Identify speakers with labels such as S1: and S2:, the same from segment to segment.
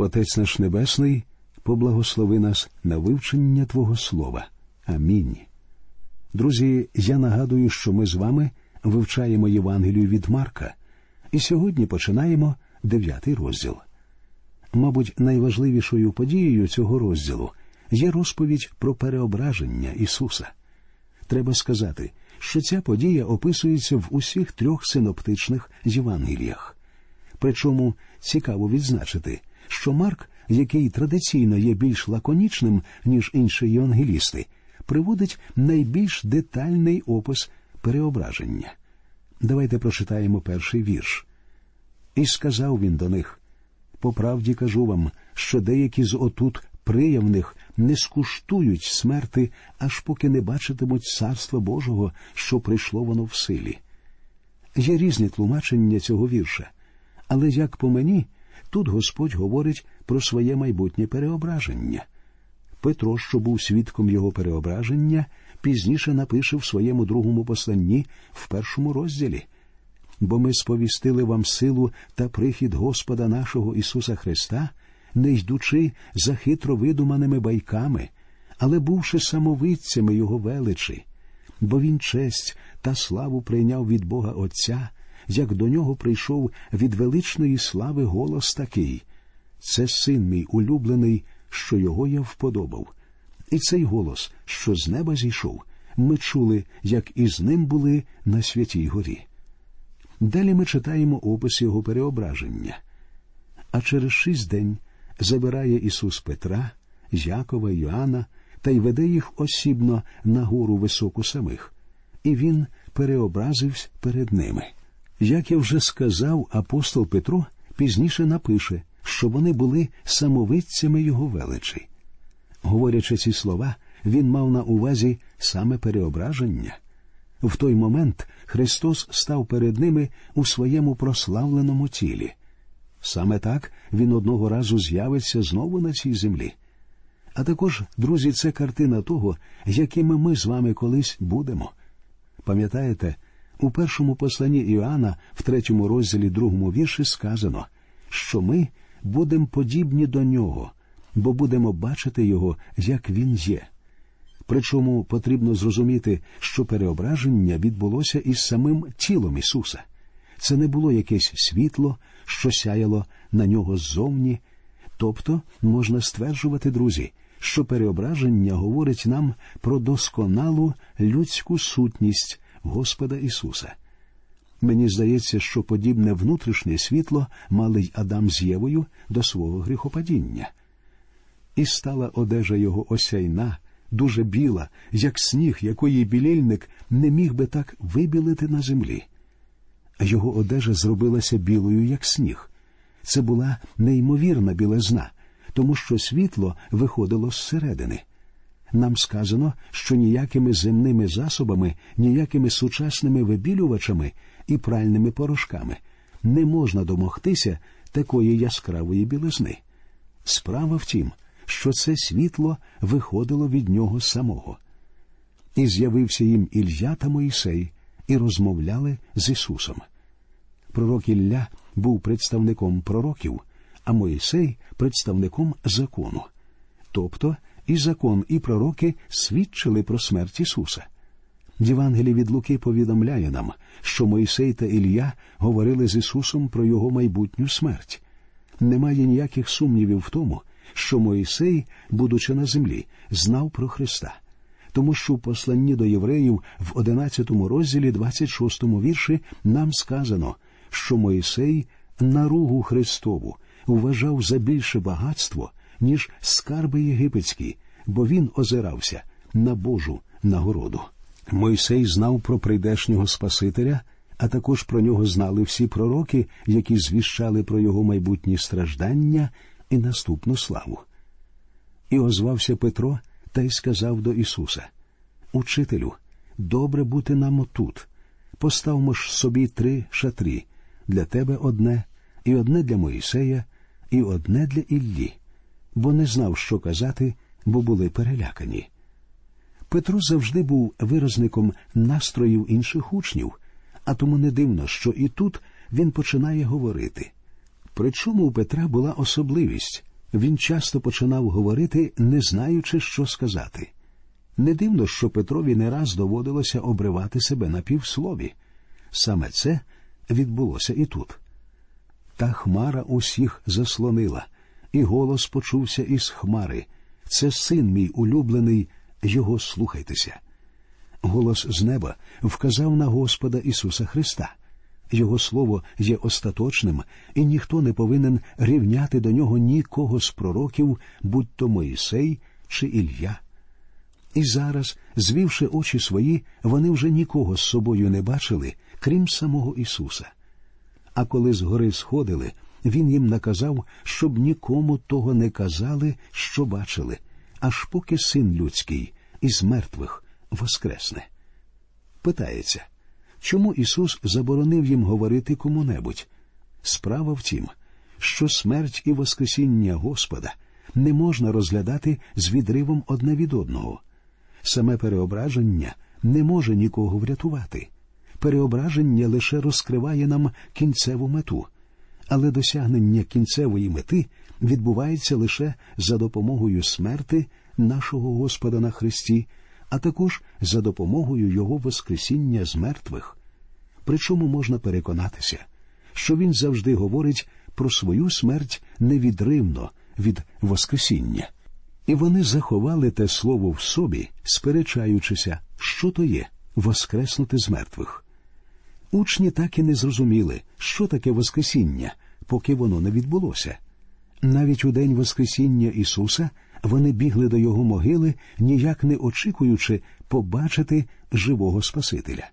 S1: Отець наш Небесний, поблагослови нас на вивчення Твого Слова. Амінь. Друзі, я нагадую, що ми з вами вивчаємо Євангелію від Марка, і сьогодні починаємо дев'ятий розділ. Мабуть, найважливішою подією цього розділу є розповідь про переображення Ісуса. Треба сказати, що ця подія описується в усіх трьох синоптичних Євангеліях. Причому цікаво відзначити, що Марк, який традиційно є більш лаконічним, ніж інші євангелісти, приводить найбільш детальний опис переображення. Давайте прочитаємо перший вірш. І сказав він до них по правді кажу вам, що деякі з отут приявних не скуштують смерти, аж поки не бачитимуть царства Божого, що прийшло воно в силі. Є різні тлумачення цього вірша, але як по мені, тут Господь говорить про своє майбутнє переображення. Петро, що був свідком його переображення, пізніше напише в своєму другому посланні в першому розділі. Бо ми сповістили вам силу та прихід Господа нашого Ісуса Христа, не йдучи за хитро видуманими байками, але бувши самовидцями Його величі, бо Він честь та славу прийняв від Бога Отця, як до нього прийшов від величної слави голос такий це син мій улюблений, що його я вподобав. І цей голос, що з неба зійшов, ми чули, як із ним були на святій горі. Далі ми читаємо опис його переображення. А через шість день забирає Ісус Петра, Якова, Йоанна та й веде їх осібно на гору високу самих, і він переобразився перед ними. Як я вже сказав, апостол Петро пізніше напише, що вони були самовидцями його величі. Говорячи ці слова, він мав на увазі саме переображення. В той момент Христос став перед ними у своєму прославленому тілі. Саме так він одного разу з'явиться знову на цій землі. А також, друзі, це картина того, якими ми з вами колись будемо. Пам'ятаєте, у першому посланні Іоанна, в третьому розділі другому вірші, сказано, що ми будемо подібні до нього, бо будемо бачити його, як він є. Причому потрібно зрозуміти, що переображення відбулося із самим тілом Ісуса. Це не було якесь світло, що сяяло на нього ззовні. Тобто можна стверджувати, друзі, що переображення говорить нам про досконалу людську сутність Господа Ісуса. Мені здається, що подібне внутрішнє світло мали й Адам з Євою до свого гріхопадіння. І стала одежа його осяйна, дуже біла, як сніг, якої білільник не міг би так вибілити на землі. Його одежа зробилася білою, як сніг. Це була неймовірна білизна, тому що світло виходило зсередини. Нам сказано, що ніякими земними засобами, ніякими сучасними вибілювачами і пральними порошками не можна домогтися такої яскравої білизни. Справа в тім, що це світло виходило від нього самого. І з'явився їм Ілья та Моїсей і розмовляли з Ісусом. Пророк Ілля був представником пророків, а Моїсей представником закону. Тобто і закон, і пророки свідчили про смерть Ісуса. Євангелій від Луки повідомляє нам, що Мойсей та Ілля говорили з Ісусом про його майбутню смерть. Немає ніяких сумнівів в тому, що Моїсей, будучи на землі, знав про Христа, тому що в посланні до євреїв в 11 розділі 26 вірші нам сказано, що Моїсей наругу Христову вважав за більше багатство, ніж скарби єгипетські, бо він озирався на Божу нагороду. Мойсей знав про прийдешнього Спасителя, а також про нього знали всі пророки, які звіщали про його майбутні страждання і наступну славу. І озвався Петро та й сказав до Ісуса Учителю, добре бути нам отут. Поставмо ж собі три шатрі для тебе одне, і одне для Моїсея, і одне для Іллі, бо не знав, що казати, бо були перелякані. Петро завжди був виразником настроїв інших учнів, а тому не дивно, що і тут він починає говорити. Причому у Петра була особливість Він часто починав говорити, не знаючи, що сказати. Не дивно, що Петрові не раз доводилося обривати себе на півслові. Саме це відбулося і тут. Та хмара усіх заслонила, і голос почувся із хмари. Це син мій улюблений, його слухайтеся. Голос з неба вказав на Господа Ісуса Христа. Його слово є остаточним, і ніхто не повинен рівняти до нього нікого з пророків, будь то Моїсей чи Ілля. І зараз, звівши очі свої, вони вже нікого з собою не бачили, крім самого Ісуса. А коли з гори сходили, Він їм наказав, щоб нікому того не казали, що бачили, аж поки син людський із мертвих воскресне. Питається, чому Ісус заборонив їм говорити кому-небудь? Справа в тім, що смерть і Воскресіння Господа не можна розглядати з відривом одне від одного. Саме переображення не може нікого врятувати. Переображення лише розкриває нам кінцеву мету, але досягнення кінцевої мети відбувається лише за допомогою смерти нашого Господа на Христі, а також за допомогою Його Воскресіння з мертвих. Причому можна переконатися, що він завжди говорить про свою смерть невідривно від Воскресіння. І вони заховали те слово в собі, сперечаючися, що то є воскреснути з мертвих. Учні так і не зрозуміли, що таке Воскресіння, поки воно не відбулося. Навіть у день Воскресіння Ісуса вони бігли до Його могили, ніяк не очікуючи побачити живого Спасителя.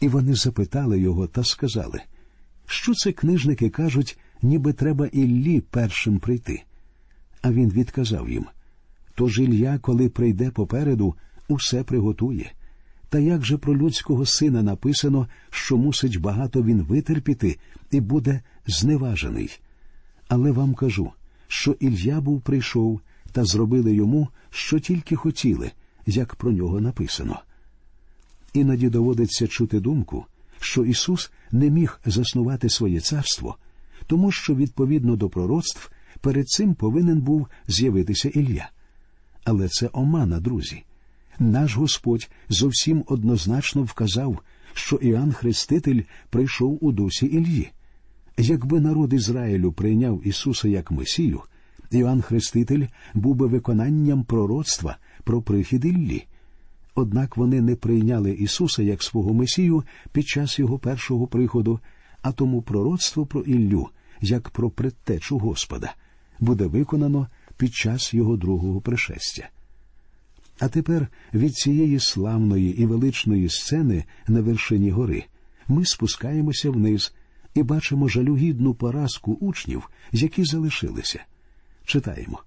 S1: І вони запитали його та сказали, що це книжники кажуть, ніби треба Іллі першим прийти. А він відказав їм Тож Ілля, коли прийде попереду, усе приготує. Та як же про людського сина написано, що мусить багато він витерпіти і буде зневажений. Але вам кажу, що Ілля був прийшов та зробили йому, що тільки хотіли, як про нього написано. Іноді доводиться чути думку, що Ісус не міг заснувати своє царство, тому що, відповідно до пророцтв, перед цим повинен був з'явитися Ілля. Але це омана, друзі. Наш Господь зовсім однозначно вказав, що Іоанн Хреститель прийшов у дусі Ільї. Якби народ Ізраїлю прийняв Ісуса як Месію, Іоанн Хреститель був би виконанням пророцтва про прихід Іллі. Однак вони не прийняли Ісуса як свого Месію під час його першого приходу, а тому пророцтво про Іллю, як про предтечу Господа, буде виконано під час його другого пришестя. А тепер від цієї славної і величної сцени на вершині гори ми спускаємося вниз і бачимо жалюгідну поразку учнів, які залишилися. Читаємо.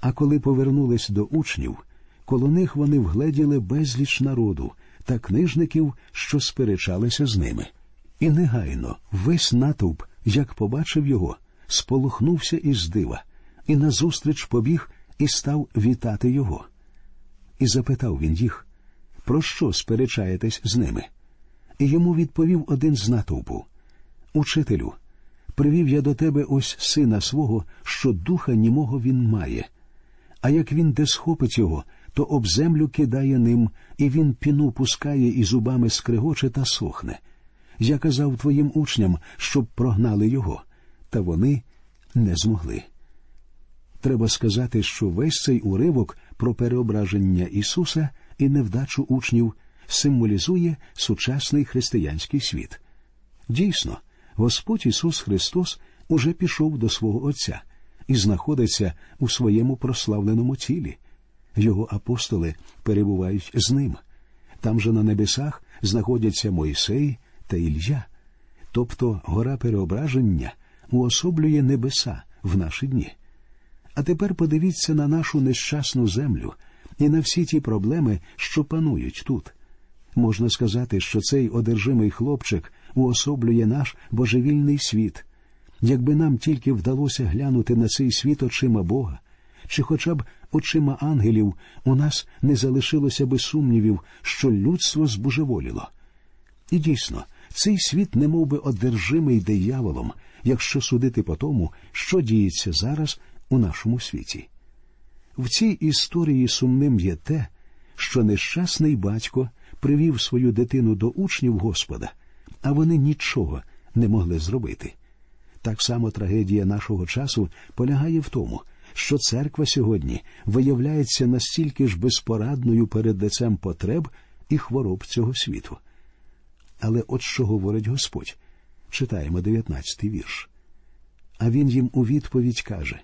S1: А коли повернулись до учнів, коло них вони вгледіли безліч народу та книжників, що сперечалися з ними. І негайно весь натовп, як побачив його, сполохнувся із дива, і назустріч побіг і став вітати його. І запитав він їх, про що сперечаєтесь з ними? І йому відповів один з натовпу Учителю, привів я до тебе ось сина свого, що духа німого він має. А як він де схопить його, то об землю кидає ним, і він піну пускає і зубами скригоче та сохне. Я казав твоїм учням, щоб прогнали його, та вони не змогли. Треба сказати, що весь цей уривок про переображення Ісуса і невдачу учнів символізує сучасний християнський світ. Дійсно, Господь Ісус Христос уже пішов до свого Отця і знаходиться у своєму прославленому тілі. Його апостоли перебувають з ним. Там же на небесах знаходяться Мойсей та Ілья. Тобто гора переображення уособлює небеса в наші дні. А тепер подивіться на нашу нещасну землю і на всі ті проблеми, що панують тут. Можна сказати, що цей одержимий хлопчик уособлює наш божевільний світ. Якби нам тільки вдалося глянути на цей світ очима Бога, чи хоча б очима ангелів, у нас не залишилося би сумнівів, що людство збожеволіло. І дійсно, цей світ не би одержимий дияволом, якщо судити по тому, що діється зараз у нашому світі. В цій історії сумним є те, що нещасний батько привів свою дитину до учнів Господа, а вони нічого не могли зробити. Так само трагедія нашого часу полягає в тому, що церква сьогодні виявляється настільки ж безпорадною перед лицем потреб і хвороб цього світу. Але от що говорить Господь читаємо 19-й вірш. А він їм у відповідь каже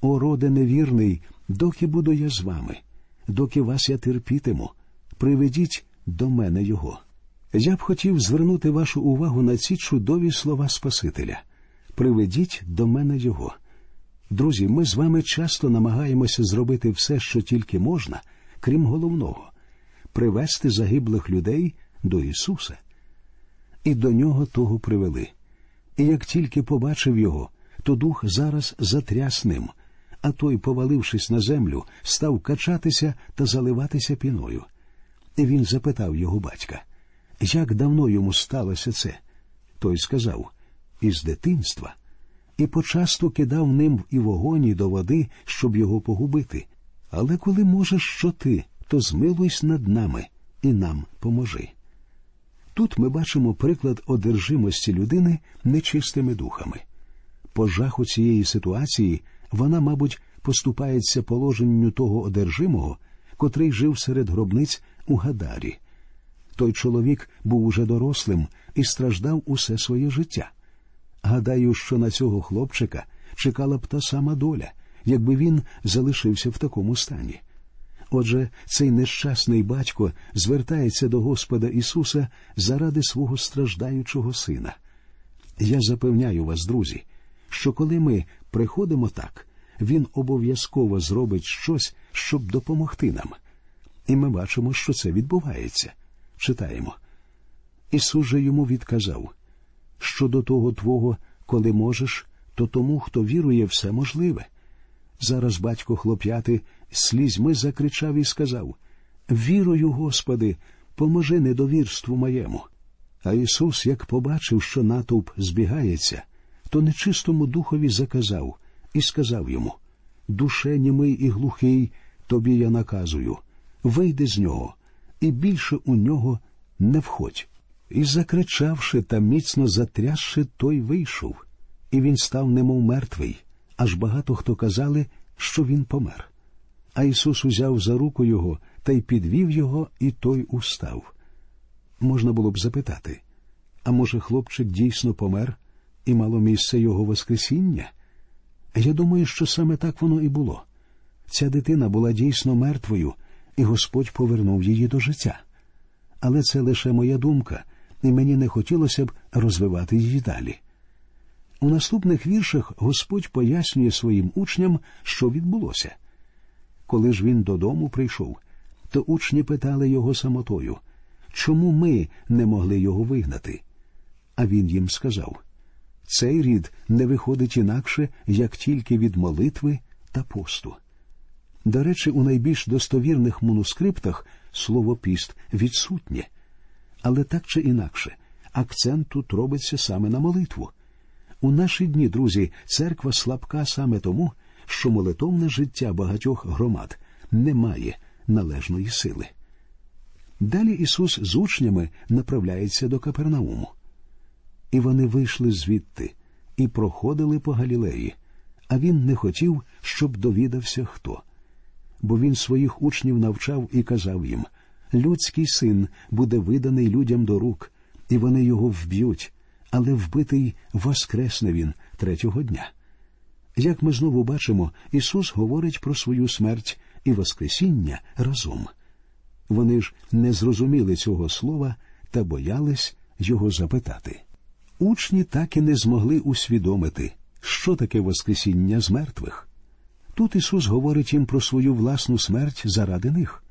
S1: О, роде невірний, доки буду я з вами, доки вас я терпітиму, приведіть до мене його. Я б хотів звернути вашу увагу на ці чудові слова Спасителя. Приведіть до мене його. Друзі, ми з вами часто намагаємося зробити все, що тільки можна, крім головного привести загиблих людей до Ісуса. І до нього того привели. І як тільки побачив його, то дух зараз затряс ним, а той, повалившись на землю, став качатися та заливатися піною. Він запитав його батька, як давно йому сталося це? Той сказав із дитинства, і почасту кидав ним і вогонь, і до води, щоб його погубити. Але коли можеш що ти, то змилуйсь над нами і нам поможи. Тут ми бачимо приклад одержимості людини нечистими духами. По жаху цієї ситуації вона, мабуть, поступається положенню того одержимого, котрий жив серед гробниць у Гадарі. Той чоловік був уже дорослим і страждав усе своє життя. Гадаю, що на цього хлопчика чекала б та сама доля, якби він залишився в такому стані. Отже, цей нещасний батько звертається до Господа Ісуса заради свого страждаючого сина. Я запевняю вас, друзі, що коли ми приходимо так, Він обов'язково зробить щось, щоб допомогти нам. І ми бачимо, що це відбувається. Читаємо. Ісус же йому відказав що до того Твого, коли можеш, то тому, хто вірує, все можливе. Зараз батько хлоп'яти слізьми закричав і сказав Вірую, Господи, поможи недовірству моєму. А Ісус, як побачив, що натовп збігається, то нечистому духові заказав і сказав йому Душе німий і глухий, тобі я наказую, вийди з нього, і більше у нього не входь. І, закричавши та міцно затрясши, той вийшов, і він став немов мертвий, аж багато хто казали, що він помер. А Ісус узяв за руку його та й підвів його, і той устав. Можна було б запитати а може, хлопчик дійсно помер і мало місце його Воскресіння? Я думаю, що саме так воно і було. Ця дитина була дійсно мертвою, і Господь повернув її до життя. Але це лише моя думка, і мені не хотілося б розвивати її далі. У наступних віршах Господь пояснює своїм учням, що відбулося. Коли ж він додому прийшов, то учні питали його самотою, чому ми не могли його вигнати? А він їм сказав цей рід не виходить інакше, як тільки від молитви та посту. До речі, у найбільш достовірних манускриптах слово піст відсутнє, але так чи інакше, акцент тут робиться саме на молитву. У наші дні, друзі, церква слабка саме тому, що молитовне життя багатьох громад не має належної сили. Далі Ісус з учнями направляється до Капернауму. І вони вийшли звідти і проходили по Галілеї, а він не хотів, щоб довідався хто. Бо він своїх учнів навчав і казав їм людський син буде виданий людям до рук, і вони його вб'ють, але вбитий воскресне він третього дня. Як ми знову бачимо, Ісус говорить про свою смерть і Воскресіння разом. Вони ж не зрозуміли цього слова та боялись його запитати. Учні так і не змогли усвідомити, що таке Воскресіння з мертвих. Тут Ісус говорить їм про свою власну смерть заради них,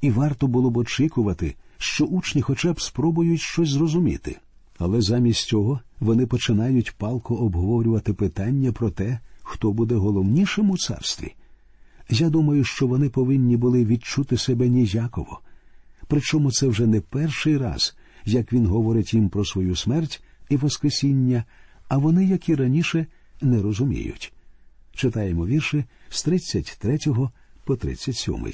S1: і варто було б очікувати, що учні хоча б спробують щось зрозуміти. Але замість цього вони починають палко обговорювати питання про те, хто буде головнішим у царстві. Я думаю, що вони повинні були відчути себе ніяково. Причому це вже не перший раз, як він говорить їм про свою смерть і Воскресіння, а вони, як і раніше, не розуміють. Читаємо вірші з 33 по 37.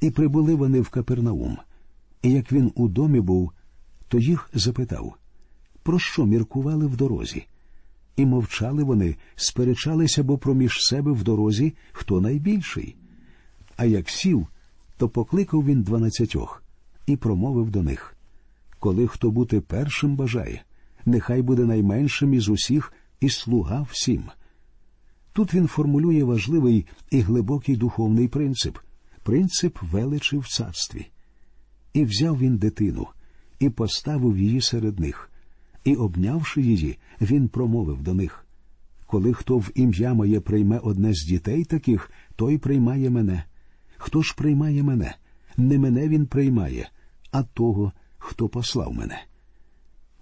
S1: І прибули вони в Капернаум. І як він у домі був, то їх запитав про що міркували в дорозі? І мовчали вони, сперечалися бо проміж себе в дорозі хто найбільший. А як сів, то покликав він дванадцятьох і промовив до них Коли хто бути першим бажає, нехай буде найменшим із усіх і слуга всім. Тут він формулює важливий і глибокий духовний принцип принцип величі в царстві. І взяв він дитину, і поставив її серед них, і, обнявши її, він промовив до них Коли хто в ім'я моє прийме одне з дітей таких, той приймає мене. Хто ж приймає мене? Не мене він приймає, а того, хто послав мене.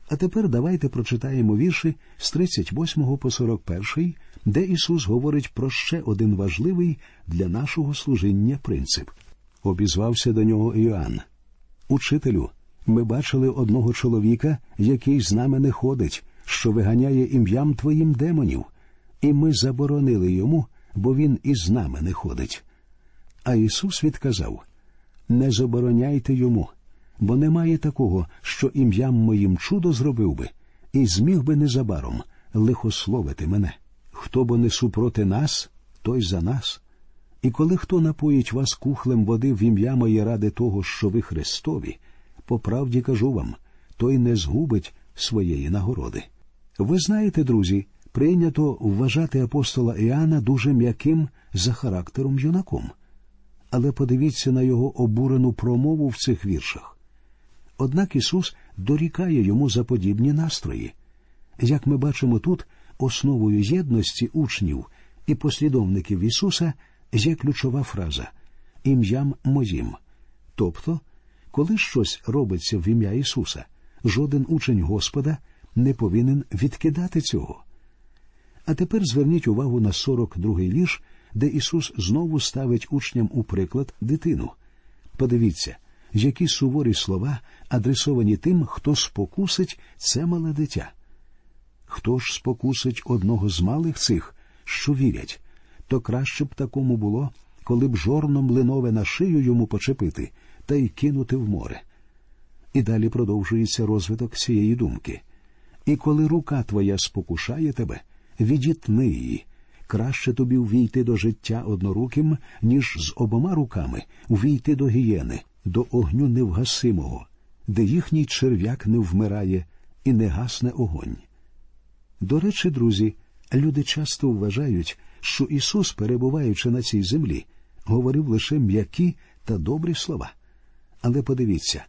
S1: А тепер давайте прочитаємо вірші з 38 по 41, де Ісус говорить про ще один важливий для нашого служіння принцип. Обізвався до нього Іоанн. Учителю, ми бачили одного чоловіка, який з нами не ходить, що виганяє ім'ям твоїм демонів, і ми заборонили йому, бо він із нами не ходить. А Ісус відказав Не забороняйте йому, бо немає такого, що ім'ям моїм чудо зробив би, і зміг би незабаром лихословити мене. Хто бо не супроти нас, той за нас. І коли хто напоїть вас кухлем води в ім'я моє ради того, що ви Христові, по правді кажу вам, той не згубить своєї нагороди. Ви знаєте, друзі, прийнято вважати апостола Іоанна дуже м'яким за характером юнаком. Але подивіться на його обурену промову в цих віршах. Однак Ісус дорікає йому за подібні настрої. Як ми бачимо тут, основою єдності учнів і послідовників Ісуса є ключова фраза ім'ям моїм. Тобто, коли щось робиться в ім'я Ісуса, жоден учень Господа не повинен відкидати цього. А тепер зверніть увагу на 42-й вірш, де Ісус знову ставить учням у приклад дитину. Подивіться, які суворі слова адресовані тим, хто спокусить це мале дитя. Хто ж спокусить одного з малих цих, що вірять, то краще б такому було, коли б жорно млинове на шию йому почепити та й кинути в море. І далі продовжується розвиток цієї думки. І коли рука твоя спокушає тебе, відітни її. Краще тобі увійти до життя одноруким, ніж з обома руками увійти до гієни, до огню невгасимого, де їхній черв'як не вмирає і не гасне огонь. До речі, друзі, люди часто вважають, що Ісус, перебуваючи на цій землі, говорив лише м'які та добрі слова. Але подивіться,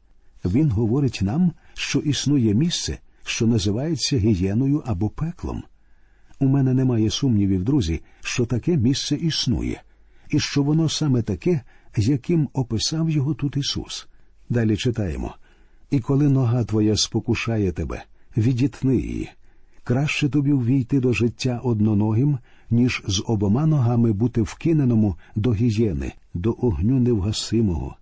S1: Він говорить нам, що існує місце, що називається гієною або пеклом. У мене немає сумнівів, друзі, що таке місце існує, і що воно саме таке, яким описав його тут Ісус. Далі читаємо і коли нога твоя спокушає тебе, відітни її. Краще тобі ввійти до життя одноногим, ніж з обома ногами бути вкиненому до гієни, до огню невгасимого,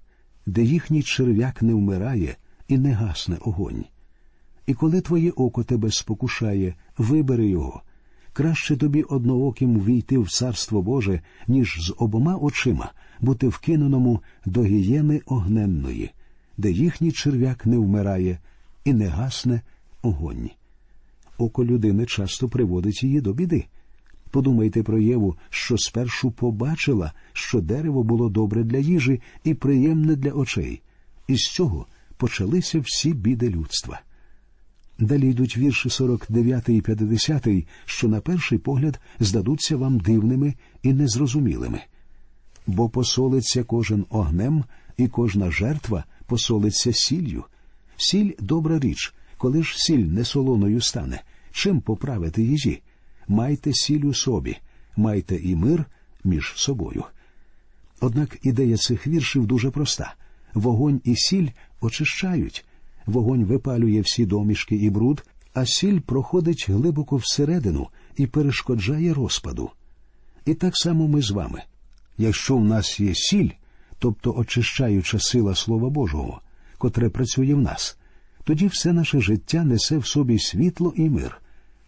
S1: де їхній черв'як не вмирає і не гасне огонь. І коли твоє око тебе спокушає, вибери його. Краще тобі однооким війти в царство Боже, ніж з обома очима бути вкиненому до гієни огненної, де їхній черв'як не вмирає і не гасне огонь. Око людини часто приводить її до біди. Подумайте про Єву, що спершу побачила, що дерево було добре для їжі і приємне для очей, і з цього почалися всі біди людства. Далі йдуть вірші 49 і 50, що на перший погляд здадуться вам дивними і незрозумілими. Бо посолиться кожен огнем, і кожна жертва посолиться сіллю. Сіль добра річ, коли ж сіль не солоною стане, чим поправити її? Майте сіль у собі, майте і мир між собою. Однак ідея цих віршів дуже проста вогонь і сіль очищають, вогонь випалює всі домішки і бруд, а сіль проходить глибоко всередину і перешкоджає розпаду. І так само ми з вами. Якщо в нас є сіль, тобто очищаюча сила Слова Божого, котре працює в нас, тоді все наше життя несе в собі світло і мир,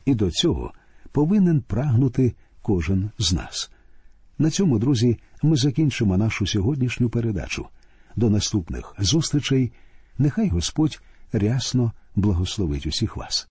S1: і до цього повинен прагнути кожен з нас. На цьому, друзі, ми закінчимо нашу сьогоднішню передачу. До наступних зустрічей. Нехай Господь рясно благословить усіх вас.